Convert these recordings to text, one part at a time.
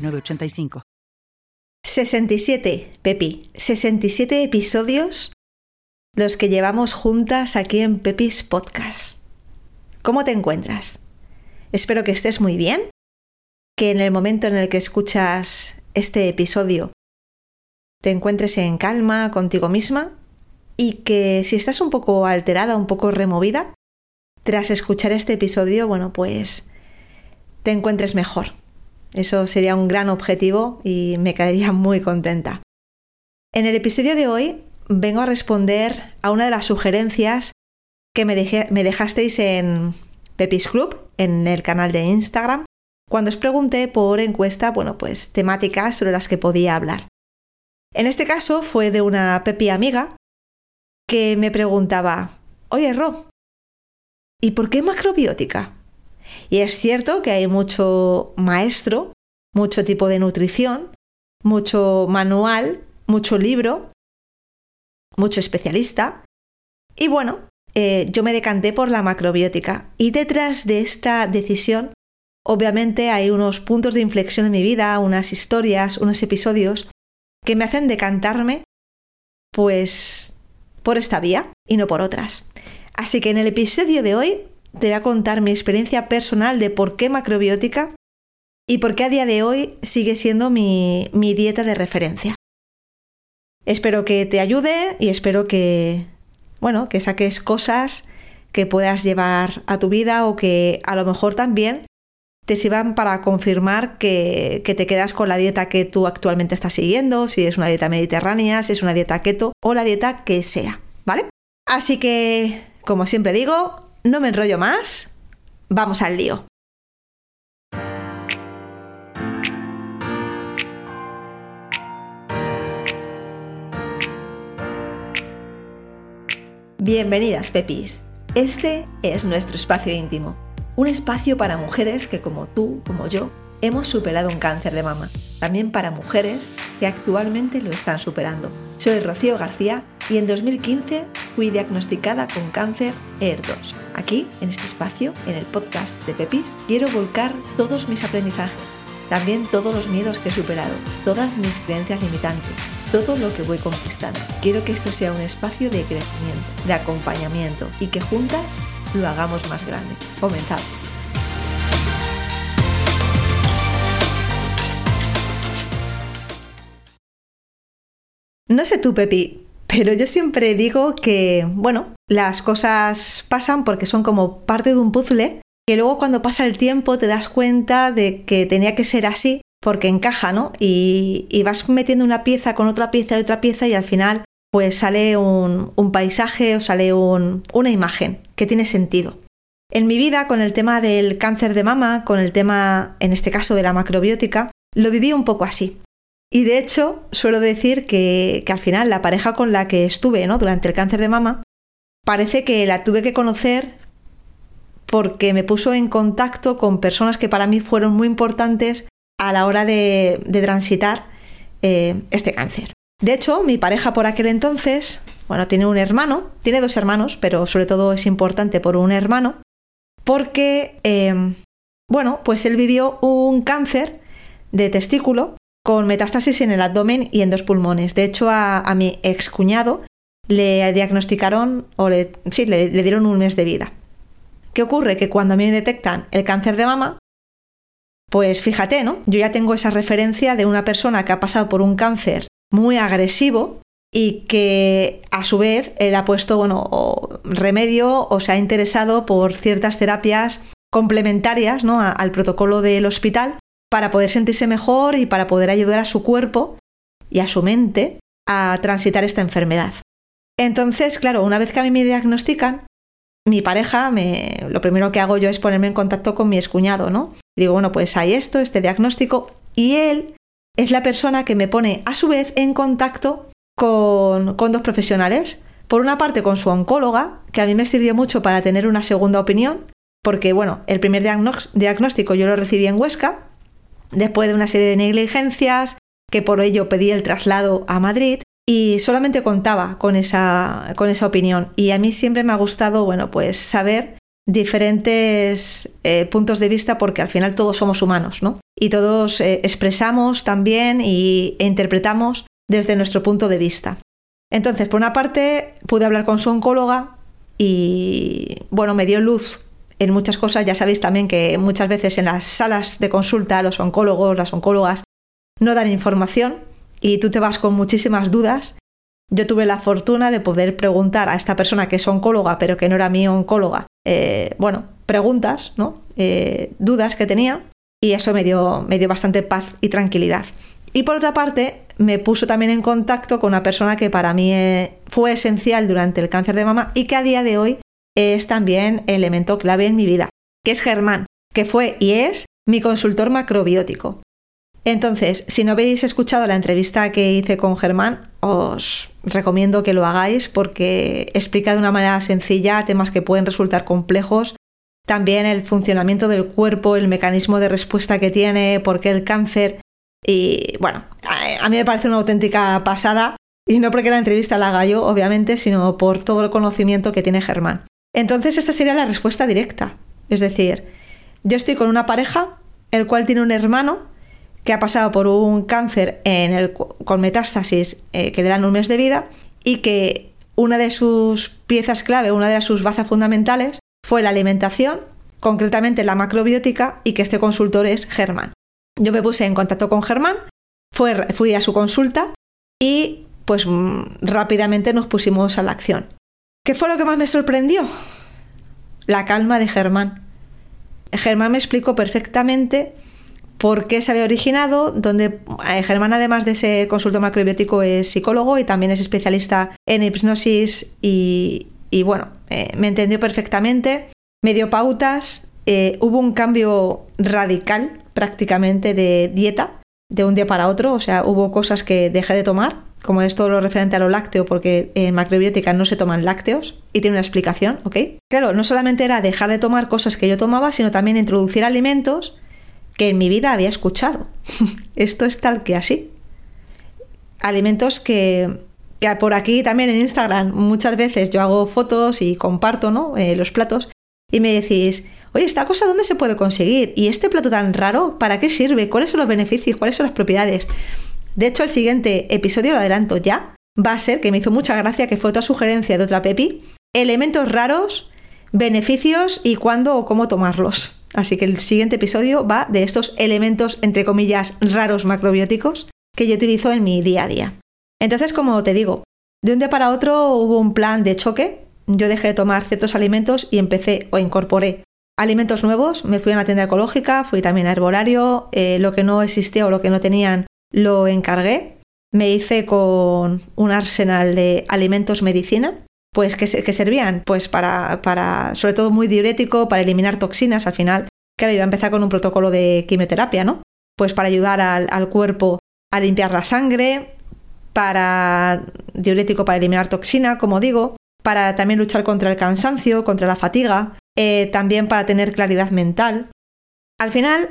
985. 67, Pepi, 67 episodios los que llevamos juntas aquí en Pepis Podcast. ¿Cómo te encuentras? Espero que estés muy bien, que en el momento en el que escuchas este episodio te encuentres en calma contigo misma y que si estás un poco alterada, un poco removida, tras escuchar este episodio, bueno, pues te encuentres mejor. Eso sería un gran objetivo y me quedaría muy contenta. En el episodio de hoy vengo a responder a una de las sugerencias que me, dejasteis en Pepis Club, en el canal de Instagram, cuando os pregunté por encuesta, bueno, pues temáticas sobre las que podía hablar. En este caso fue de una Pepi amiga que me preguntaba, oye Ro, ¿y por qué macrobiótica? Y es cierto que hay mucho maestro, mucho tipo de nutrición, mucho manual, mucho libro, mucho especialista. Y bueno, eh, yo me decanté por la macrobiótica. Y detrás de esta decisión, obviamente hay unos puntos de inflexión en mi vida, unas historias, unos episodios que me hacen decantarme, pues, por esta vía y no por otras. Así que en el episodio de hoy te voy a contar mi experiencia personal de por qué macrobiótica y por qué a día de hoy sigue siendo mi, dieta de referencia. Espero que te ayude y espero que, bueno, que saques cosas que puedas llevar a tu vida o que a lo mejor también te sirvan para confirmar que, que, te quedas con la dieta que tú actualmente estás siguiendo, si es una dieta mediterránea, si es una dieta keto o la dieta que sea, ¿vale? Así que, como siempre digo, no me enrollo más, vamos al lío. Bienvenidas, Pepis. Este es nuestro espacio íntimo, un espacio para mujeres que como tú, como yo, hemos superado un cáncer de mama. También para mujeres que actualmente lo están superando. Soy Rocío García y en 2015 fui diagnosticada con cáncer ER2. Aquí, en este espacio, en el podcast de Pepis, quiero volcar todos mis aprendizajes, también todos los miedos que he superado, todas mis creencias limitantes, todo lo que voy conquistando. Quiero que esto sea un espacio de crecimiento, de acompañamiento y que juntas lo hagamos más grande. Comenzamos. No sé tú, Pepi, pero yo siempre digo que, bueno, las cosas pasan porque son como parte de un puzzle, que luego cuando pasa el tiempo te das cuenta de que tenía que ser así porque encaja, ¿no? Y, vas metiendo una pieza con otra pieza y otra pieza y al final pues sale un, paisaje o sale una imagen que tiene sentido. En mi vida, con el tema del cáncer de mama, con el tema, en este caso, de la macrobiótica, lo viví un poco así. Y de hecho, suelo decir que, al final la pareja con la que estuve ¿no? durante el cáncer de mama, parece que la tuve que conocer porque me puso en contacto con personas que para mí fueron muy importantes a la hora de, transitar eh, este cáncer. De hecho, mi pareja por aquel entonces, bueno, tiene un hermano, tiene dos hermanos, pero sobre todo es importante por un hermano, porque, eh, bueno, pues él vivió un cáncer de testículo con metástasis en el abdomen y en dos pulmones. De hecho, a, mi excuñado le diagnosticaron, o le, sí, le, dieron un mes de vida. ¿Qué ocurre? Que cuando a mí me detectan el cáncer de mama, pues fíjate, ¿no? Yo ya tengo esa referencia de una persona que ha pasado por un cáncer muy agresivo y que a su vez él ha puesto, bueno, remedio o se ha interesado por ciertas terapias complementarias ¿no? al protocolo del hospital para poder sentirse mejor y para poder ayudar a su cuerpo y a su mente a transitar esta enfermedad. Entonces, claro, una vez que a mí me diagnostican, mi pareja, lo primero que hago yo es ponerme en contacto con mi excuñado, ¿no? digo, bueno, pues hay esto, este diagnóstico, y él es la persona que me pone a su vez en contacto con, con dos profesionales. Por una parte con su oncóloga, que a mí me sirvió mucho para tener una segunda opinión, porque bueno, el primer diagnóstico yo lo recibí en Huesca, después de una serie de negligencias, que por ello pedí el traslado a Madrid y solamente contaba con esa, con esa opinión. Y a mí siempre me ha gustado, bueno, pues saber diferentes eh, puntos de vista porque al final todos somos humanos, ¿no? Y todos eh, expresamos también y, e interpretamos desde nuestro punto de vista. Entonces, por una parte, pude hablar con su oncóloga y, bueno, me dio luz en muchas cosas. Ya sabéis también que muchas veces en las salas de consulta los oncólogos, las oncólogas, no dan información y tú te vas con muchísimas dudas. Yo tuve la fortuna de poder preguntar a esta persona que es oncóloga, pero que no era mi oncóloga, eh, bueno, preguntas, ¿no? Eh, dudas que tenía, y eso me dio, me dio bastante paz y tranquilidad. Y por otra parte, me puso también en contacto con una persona que para mí eh, fue esencial durante el cáncer de mama y que a día de hoy es también elemento clave en mi vida, que es Germán, que fue y es mi consultor macrobiótico. Entonces, si no habéis escuchado la entrevista que hice con Germán, os recomiendo que lo hagáis porque explica de una manera sencilla temas que pueden resultar complejos. También el funcionamiento del cuerpo, el mecanismo de respuesta que tiene, por qué el cáncer. Y bueno, a mí me parece una auténtica pasada. Y no porque la entrevista la haga yo, obviamente, sino por todo el conocimiento que tiene Germán. Entonces, esta sería la respuesta directa. Es decir, yo estoy con una pareja, el cual tiene un hermano que ha pasado por un cáncer con metástasis eh, que le dan un mes de vida y que una de sus piezas clave, una de sus bazas fundamentales fue la alimentación, concretamente la macrobiótica, y que este consultor es Germán. Yo me puse en contacto con Germán, fui a su consulta y pues mm, rápidamente nos pusimos a la acción. ¿Qué fue lo que más me sorprendió? La calma de Germán. Germán me explicó perfectamente por qué se había originado, donde eh, Germán, además de ser consultor macrobiótico, es psicólogo y también es especialista en hipnosis y, bueno, eh, me entendió perfectamente, me dio pautas, eh, hubo un cambio radical prácticamente de dieta de un día para otro, o sea, hubo cosas que dejé de tomar, como es todo lo referente a lo lácteo, porque en macrobiótica no se toman lácteos y tiene una explicación, ¿ok? Claro, no solamente era dejar de tomar cosas que yo tomaba, sino también introducir alimentos que en mi vida había escuchado. Esto es tal que así. Alimentos que, por aquí también en Instagram muchas veces yo hago fotos y comparto ¿no? Eh, los platos y me decís, oye, ¿esta cosa dónde se puede conseguir? ¿Y este plato tan raro, para qué sirve? ¿Cuáles son los beneficios? ¿Cuáles son las propiedades? De hecho, el siguiente episodio, lo adelanto ya, va a ser, que me hizo mucha gracia, que fue otra sugerencia de otra Pepi, elementos raros, beneficios y cuándo o cómo tomarlos. Así que el siguiente episodio va de estos elementos, entre comillas, raros macrobióticos que yo utilizo en mi día a día. Entonces, como te digo, de un día para otro hubo un plan de choque. Yo dejé de tomar ciertos alimentos y empecé o incorporé alimentos nuevos. Me fui a una tienda ecológica, fui también a herbolario. Eh, lo que no existía o lo que no tenían lo encargué. Me hice con un arsenal de alimentos medicina pues que, servían pues para, para, sobre todo muy diurético, para eliminar toxinas al final. Claro, iba a empezar con un protocolo de quimioterapia, ¿no? Pues para ayudar al, cuerpo a limpiar la sangre, para diurético para eliminar toxina, como digo, para también luchar contra el cansancio, contra la fatiga, eh, también para tener claridad mental. Al final,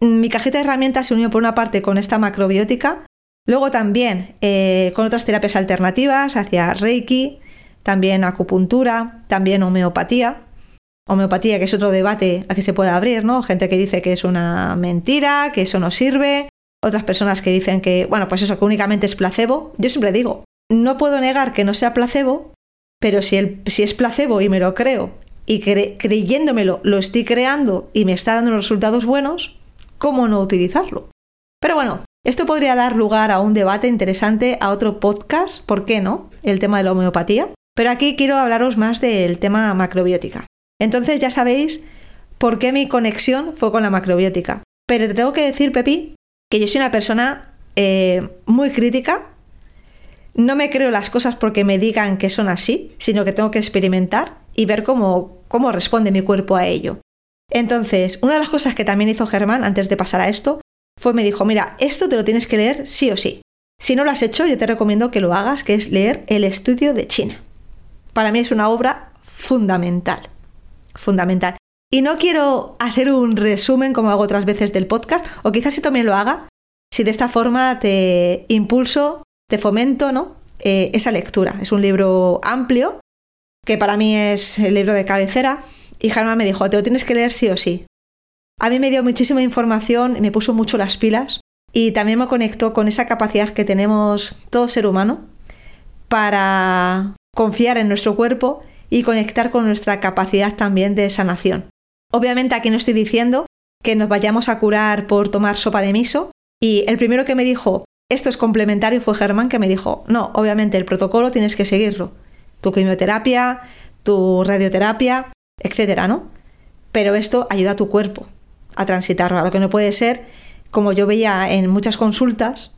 mi cajita de herramientas se unió por una parte con esta macrobiótica, luego también eh, con otras terapias alternativas hacia Reiki, también acupuntura, también homeopatía. Homeopatía, que es otro debate a que se puede abrir, ¿no? Gente que dice que es una mentira, que eso no sirve, otras personas que dicen que, bueno, pues eso, que únicamente es placebo. Yo siempre digo, no puedo negar que no sea placebo, pero si, es placebo y me lo creo y creyéndomelo lo estoy creando y me está dando unos resultados buenos, ¿cómo no utilizarlo? Pero bueno, esto podría dar lugar a un debate interesante, a otro podcast, ¿por qué no? El tema de la homeopatía. Pero aquí quiero hablaros más del tema macrobiótica. Entonces ya sabéis por qué mi conexión fue con la macrobiótica. Pero te tengo que decir, Pepi, que yo soy una persona eh, muy crítica. No me creo las cosas porque me digan que son así, sino que tengo que experimentar y ver cómo, cómo responde mi cuerpo a ello. Entonces, una de las cosas que también hizo Germán antes de pasar a esto fue me dijo, mira, esto te lo tienes que leer sí o sí. Si no lo has hecho, yo te recomiendo que lo hagas, que es leer El estudio de China. Para mí es una obra fundamental, fundamental. Y no quiero hacer un resumen como hago otras veces del podcast, o quizás si también lo haga, si de esta forma te impulso, te fomento, ¿no? Eh, esa lectura. Es un libro amplio, que para mí es el libro de cabecera, y Germán me dijo, te lo tienes que leer sí o sí. A mí me dio muchísima información me puso mucho las pilas y también me conectó con esa capacidad que tenemos todo ser humano para confiar en nuestro cuerpo y conectar con nuestra capacidad también de sanación. Obviamente aquí no estoy diciendo que nos vayamos a curar por tomar sopa de miso y el primero que me dijo esto es complementario fue Germán que me dijo no, obviamente el protocolo tienes que seguirlo. Tu quimioterapia, tu radioterapia, etcétera, ¿no? Pero esto ayuda a tu cuerpo a transitarlo, a lo que no puede ser, como yo veía en muchas consultas,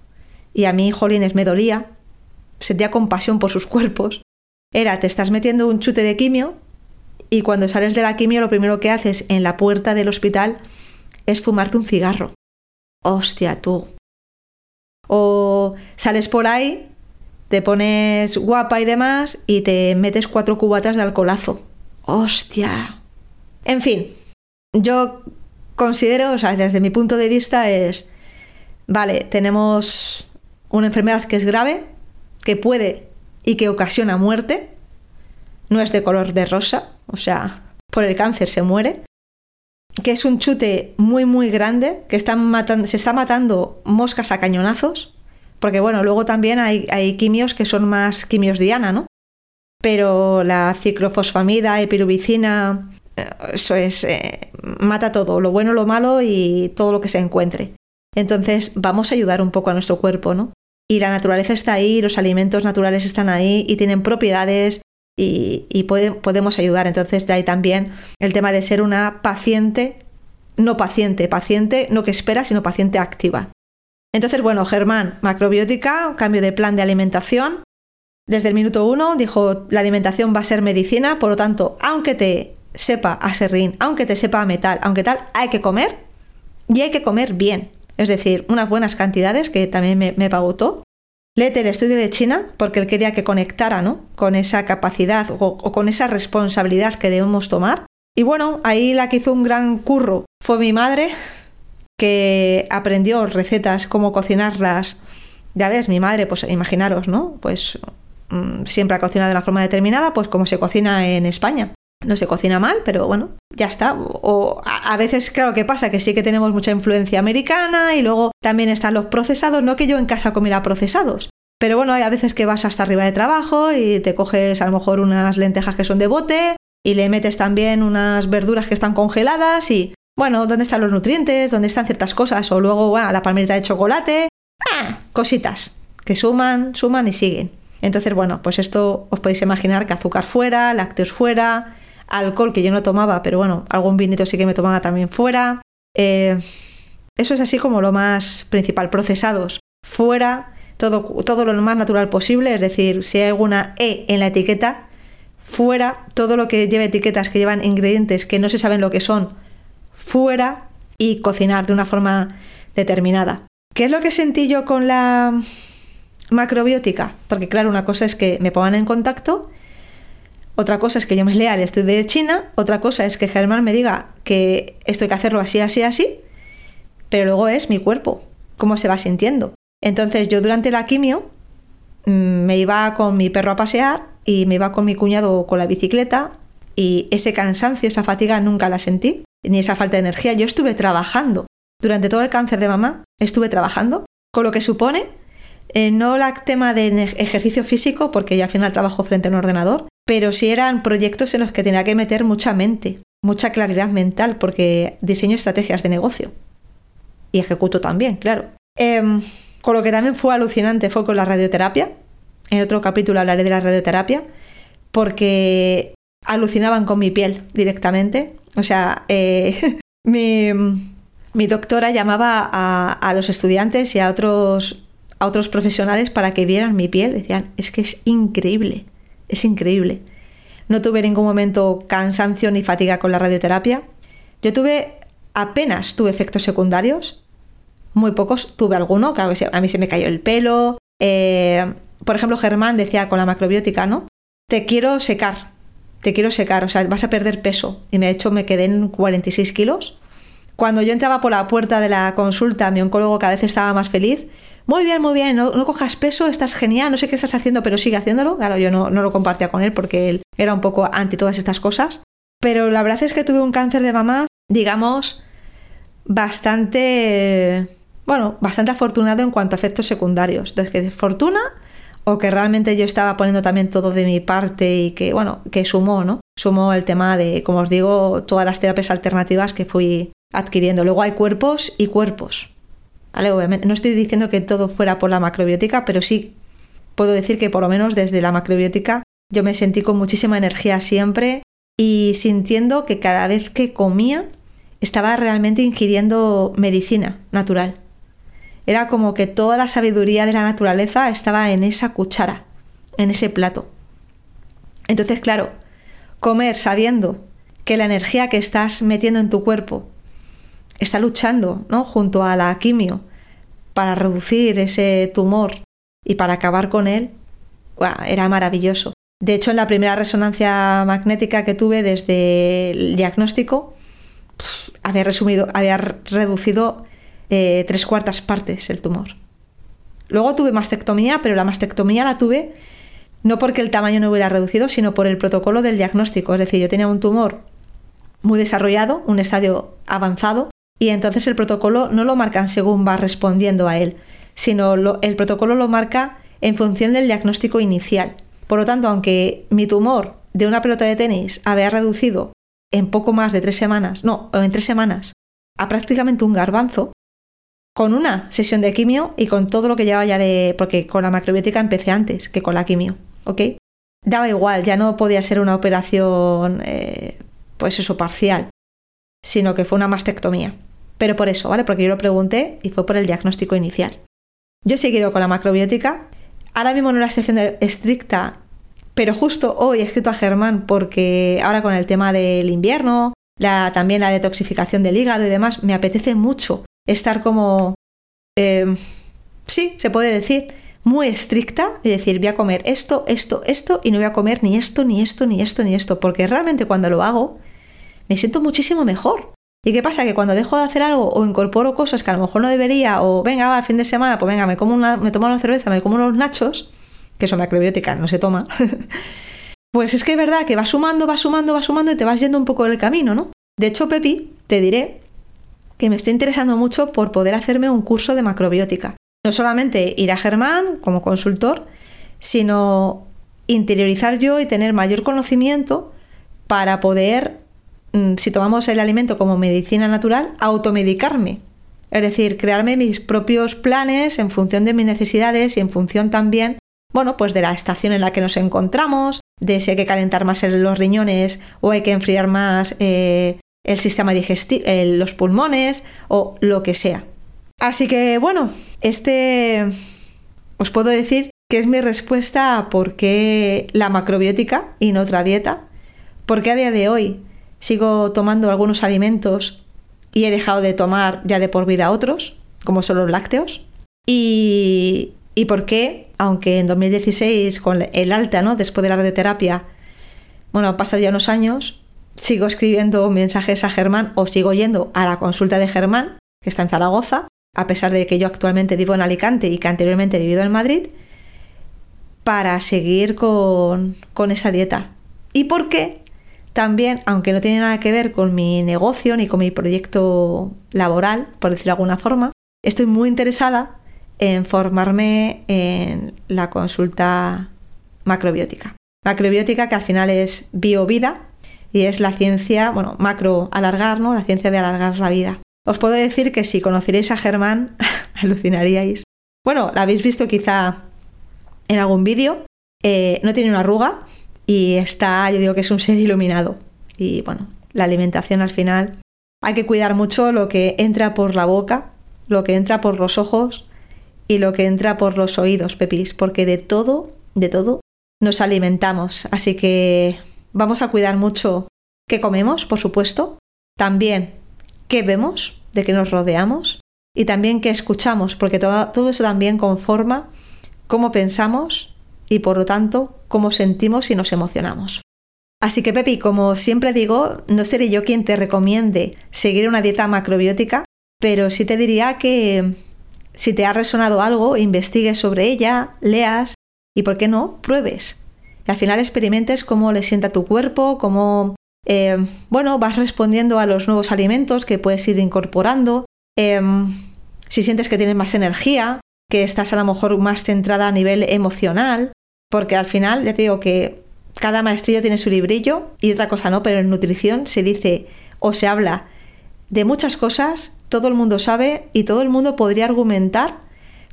y a mí, jolines, me dolía, sentía compasión por sus cuerpos, era, te estás metiendo un chute de quimio y cuando sales de la quimio lo primero que haces en la puerta del hospital es fumarte un cigarro. Hostia, tú. O sales por ahí, te pones guapa y demás y te metes cuatro cubatas de alcoholazo. Hostia. En fin, yo considero, o sea, desde mi punto de vista es, vale, tenemos una enfermedad que es grave, que puede y que ocasiona muerte, no es de color de rosa, o sea, por el cáncer se muere, que es un chute muy muy grande, que están se está matando moscas a cañonazos, porque bueno, luego también hay, hay quimios que son más quimios diana, ¿no? Pero la ciclofosfamida, epirubicina, eh, eso es, eh, mata todo, lo bueno, lo malo y todo lo que se encuentre. Entonces vamos a ayudar un poco a nuestro cuerpo, ¿no? Y la naturaleza está ahí, los alimentos naturales están ahí y tienen propiedades y, podemos ayudar. Entonces de ahí también el tema de ser una paciente, no paciente, paciente no que espera, sino paciente activa. Entonces, bueno, Germán, macrobiótica, cambio de plan de alimentación. Desde el minuto uno dijo, la alimentación va a ser medicina, por lo tanto, aunque te sepa a serrín, aunque te sepa a metal, aunque tal, hay que comer y hay que comer bien. Es decir, unas buenas cantidades que también me, me pagutó. Léete el estudio de China porque él quería que conectara ¿no? con esa capacidad o, con esa responsabilidad que debemos tomar. Y bueno, ahí la que hizo un gran curro fue mi madre, que aprendió recetas, cómo cocinarlas. Ya ves, mi madre, pues imaginaros, ¿no? Pues mm, siempre ha cocinado de una forma determinada, pues como se cocina en España. No se cocina mal, pero bueno, ya está. O a, veces, claro, que pasa? Que sí que tenemos mucha influencia americana y luego también están los procesados, no que yo en casa comiera procesados. Pero bueno, hay a veces que vas hasta arriba de trabajo y te coges a lo mejor unas lentejas que son de bote y le metes también unas verduras que están congeladas y, bueno, ¿dónde están los nutrientes? ¿Dónde están ciertas cosas? O luego, bueno, la palmerita de chocolate. ¡Ah! Cositas que suman, suman y siguen. Entonces, bueno, pues esto os podéis imaginar que azúcar fuera, lácteos fuera, alcohol que yo no tomaba, pero bueno, algún vinito sí que me tomaba también fuera. Eh, eso es así como lo más principal. Procesados fuera, todo, todo lo más natural posible, es decir, si hay alguna E en la etiqueta, fuera, todo lo que lleve etiquetas que llevan ingredientes que no se saben lo que son, fuera y cocinar de una forma determinada. ¿Qué es lo que sentí yo con la macrobiótica? Porque claro, una cosa es que me pongan en contacto otra cosa es que yo me lea el estudio de China, otra cosa es que Germán me diga que esto hay que hacerlo así, así, así, pero luego es mi cuerpo, cómo se va sintiendo. Entonces yo durante la quimio mm, me iba con mi perro a pasear y me iba con mi cuñado con la bicicleta y ese cansancio, esa fatiga nunca la sentí, ni esa falta de energía. Yo estuve trabajando. Durante todo el cáncer de mamá estuve trabajando, con lo que supone eh, no el tema de ejercicio físico, porque yo al final trabajo frente a un ordenador, pero sí eran proyectos en los que tenía que meter mucha mente, mucha claridad mental, porque diseño estrategias de negocio. Y ejecuto también, claro. Em, con lo que también fue alucinante fue con la radioterapia. En otro capítulo hablaré de la radioterapia, porque alucinaban con mi piel directamente. O sea, eh, mi, doctora llamaba a, los estudiantes y a otros, a otros profesionales para que vieran mi piel. Decían, es que es increíble. Es increíble. No tuve ningún momento cansancio ni fatiga con la radioterapia. Yo tuve, apenas tuve efectos secundarios. muy pocos. Tuve alguno, claro que a mí se me cayó el pelo. Eh, por ejemplo, Germán decía con la macrobiótica, ¿no? Te quiero secar, te quiero secar, o sea, vas a perder peso. Y de hecho me quedé en 46 kilos. Cuando yo entraba por la puerta de la consulta, mi oncólogo cada vez estaba más feliz. Muy bien, muy bien, no, cojas peso, estás genial, no sé qué estás haciendo, pero sigue haciéndolo. Claro, yo no, lo compartía con él porque él era un poco anti todas estas cosas. Pero la verdad es que tuve un cáncer de mamá, digamos, bastante, bueno, bastante afortunado en cuanto a efectos secundarios. Entonces, que de fortuna o que realmente yo estaba poniendo también todo de mi parte y que, bueno, que sumó, ¿no? Sumó el tema de, como os digo, todas las terapias alternativas que fui adquiriendo. Luego hay cuerpos y cuerpos. Obviamente, no estoy diciendo que todo fuera por la macrobiótica, pero sí puedo decir que por lo menos desde la macrobiótica yo me sentí con muchísima energía siempre y sintiendo que cada vez que comía estaba realmente ingiriendo medicina natural. Era como que toda la sabiduría de la naturaleza estaba en esa cuchara, en ese plato. Entonces, claro, comer sabiendo que la energía que estás metiendo en tu cuerpo está luchando, ¿no? junto a la quimio para reducir ese tumor y para acabar con él, era maravilloso. De hecho, en la primera resonancia magnética que tuve desde el diagnóstico, había, resumido, había reducido eh, tres cuartas partes el tumor. Luego tuve mastectomía, pero la mastectomía la tuve no porque el tamaño no hubiera reducido, sino por el protocolo del diagnóstico. Es decir, yo tenía un tumor muy desarrollado, un estadio avanzado, y entonces el protocolo no lo marcan según va respondiendo a él, sino el protocolo lo marca en función del diagnóstico inicial. Por lo tanto, aunque mi tumor de una pelota de tenis había reducido en poco más de tres semanas, no, en tres semanas, a prácticamente un garbanzo, con una sesión de quimio y con todo lo que llevaba ya de. porque con la macrobiótica empecé antes que con la quimio, ¿ok? Daba igual, ya no podía ser una operación, eh, pues eso, parcial, sino que fue una mastectomía. Pero por eso, ¿vale? Porque yo lo pregunté y fue por el diagnóstico inicial. Yo he seguido con la macrobiótica. Ahora mismo no la excepción estricta, pero justo hoy he escrito a Germán porque ahora con el tema del invierno, la, también la detoxificación del hígado y demás, me apetece mucho estar como, eh, sí, se puede decir, muy estricta y decir, voy a comer esto, esto, esto y no voy a comer ni esto, ni esto, ni esto, ni esto, porque realmente cuando lo hago me siento muchísimo mejor. ¿Y qué pasa? Que cuando dejo de hacer algo o incorporo cosas que a lo mejor no debería, o venga, va, al fin de semana, pues venga, me, como me tomo una cerveza, me como unos nachos, que son macrobiótica, no se toma, pues es que es verdad que va sumando, va sumando, va sumando y te vas yendo un poco del camino, ¿no? De hecho, Pepi, te diré que me estoy interesando mucho por poder hacerme un curso de macrobiótica. No solamente ir a Germán como consultor, sino interiorizar yo y tener mayor conocimiento para poder, si tomamos el alimento como medicina natural, automedicarme. Es decir, crearme mis propios planes en función de mis necesidades y en función también, bueno, pues de la estación en la que nos encontramos, de si hay que calentar más los riñones o hay que enfriar más eh, el sistema digestivo, los pulmones o lo que sea. Así que bueno, este os puedo decir que es mi respuesta a por qué la macrobiótica y no otra dieta, porque a día de hoy sigo tomando algunos alimentos y he dejado de tomar ya de por vida otros, como son los lácteos, y, por qué, aunque en 2016 con el alta, ¿no? después de la radioterapia, bueno, han pasado ya unos años, sigo escribiendo mensajes a Germán o sigo yendo a la consulta de Germán, que está en Zaragoza, a pesar de que yo actualmente vivo en Alicante y que anteriormente he vivido en Madrid, para seguir con, con esa dieta. ¿Y por qué? También, aunque no tiene nada que ver con mi negocio ni con mi proyecto laboral, por decirlo de alguna forma, estoy muy interesada en formarme en la consulta macrobiótica. Macrobiótica que al final es biovida, y es la ciencia, bueno, macro alargar, ¿no? La ciencia de alargar la vida. Os puedo decir que si conocierais a Germán, alucinaríais. Bueno, la habéis visto quizá en algún vídeo. Eh, no tiene una arruga y está, yo digo que es un ser iluminado. Y bueno, la alimentación al final hay que cuidar mucho lo que entra por la boca, lo que entra por los ojos y lo que entra por los oídos, Pepis, porque de todo, de todo nos alimentamos. Así que Vamos a cuidar mucho qué comemos, por supuesto, también qué vemos, de qué nos rodeamos y también qué escuchamos, porque todo, todo eso también conforma cómo pensamos y por lo tanto cómo sentimos y nos emocionamos. Así que Pepi, como siempre digo, no seré yo quien te recomiende seguir una dieta macrobiótica, pero sí te diría que si te ha resonado algo, investigues sobre ella, leas y, ¿por qué no?, pruebes. Al final experimentes cómo le sienta tu cuerpo, cómo, eh, bueno, vas respondiendo a los nuevos alimentos que puedes ir incorporando, em, si sientes que tienes más energía, que estás a lo mejor más centrada a nivel emocional, porque al final ya te digo que cada maestrillo tiene su librillo y otra cosa no, pero en nutrición se dice o se habla de muchas cosas, todo el mundo sabe y todo el mundo podría argumentar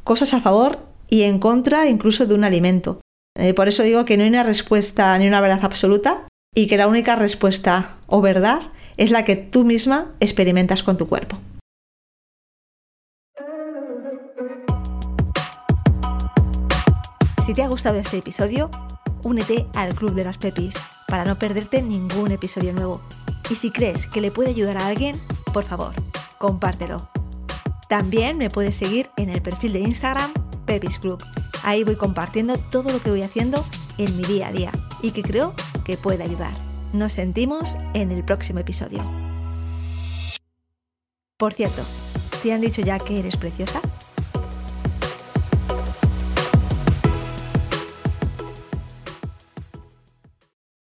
cosas a favor y en contra incluso de un alimento. Eh, por eso digo que no hay una respuesta ni una verdad absoluta y que la única respuesta o verdad es la que tú misma experimentas con tu cuerpo. Si te ha gustado este episodio, únete al Club de las Pepis para no perderte ningún episodio nuevo. Y si crees que le puede ayudar a alguien, por favor, compártelo. También me puedes seguir en el perfil de Instagram Pepis Club. Ahí voy compartiendo todo lo que voy haciendo en mi día a día y que creo que puede ayudar. Nos sentimos en el próximo episodio. Por cierto, ¿te han dicho ya que eres preciosa?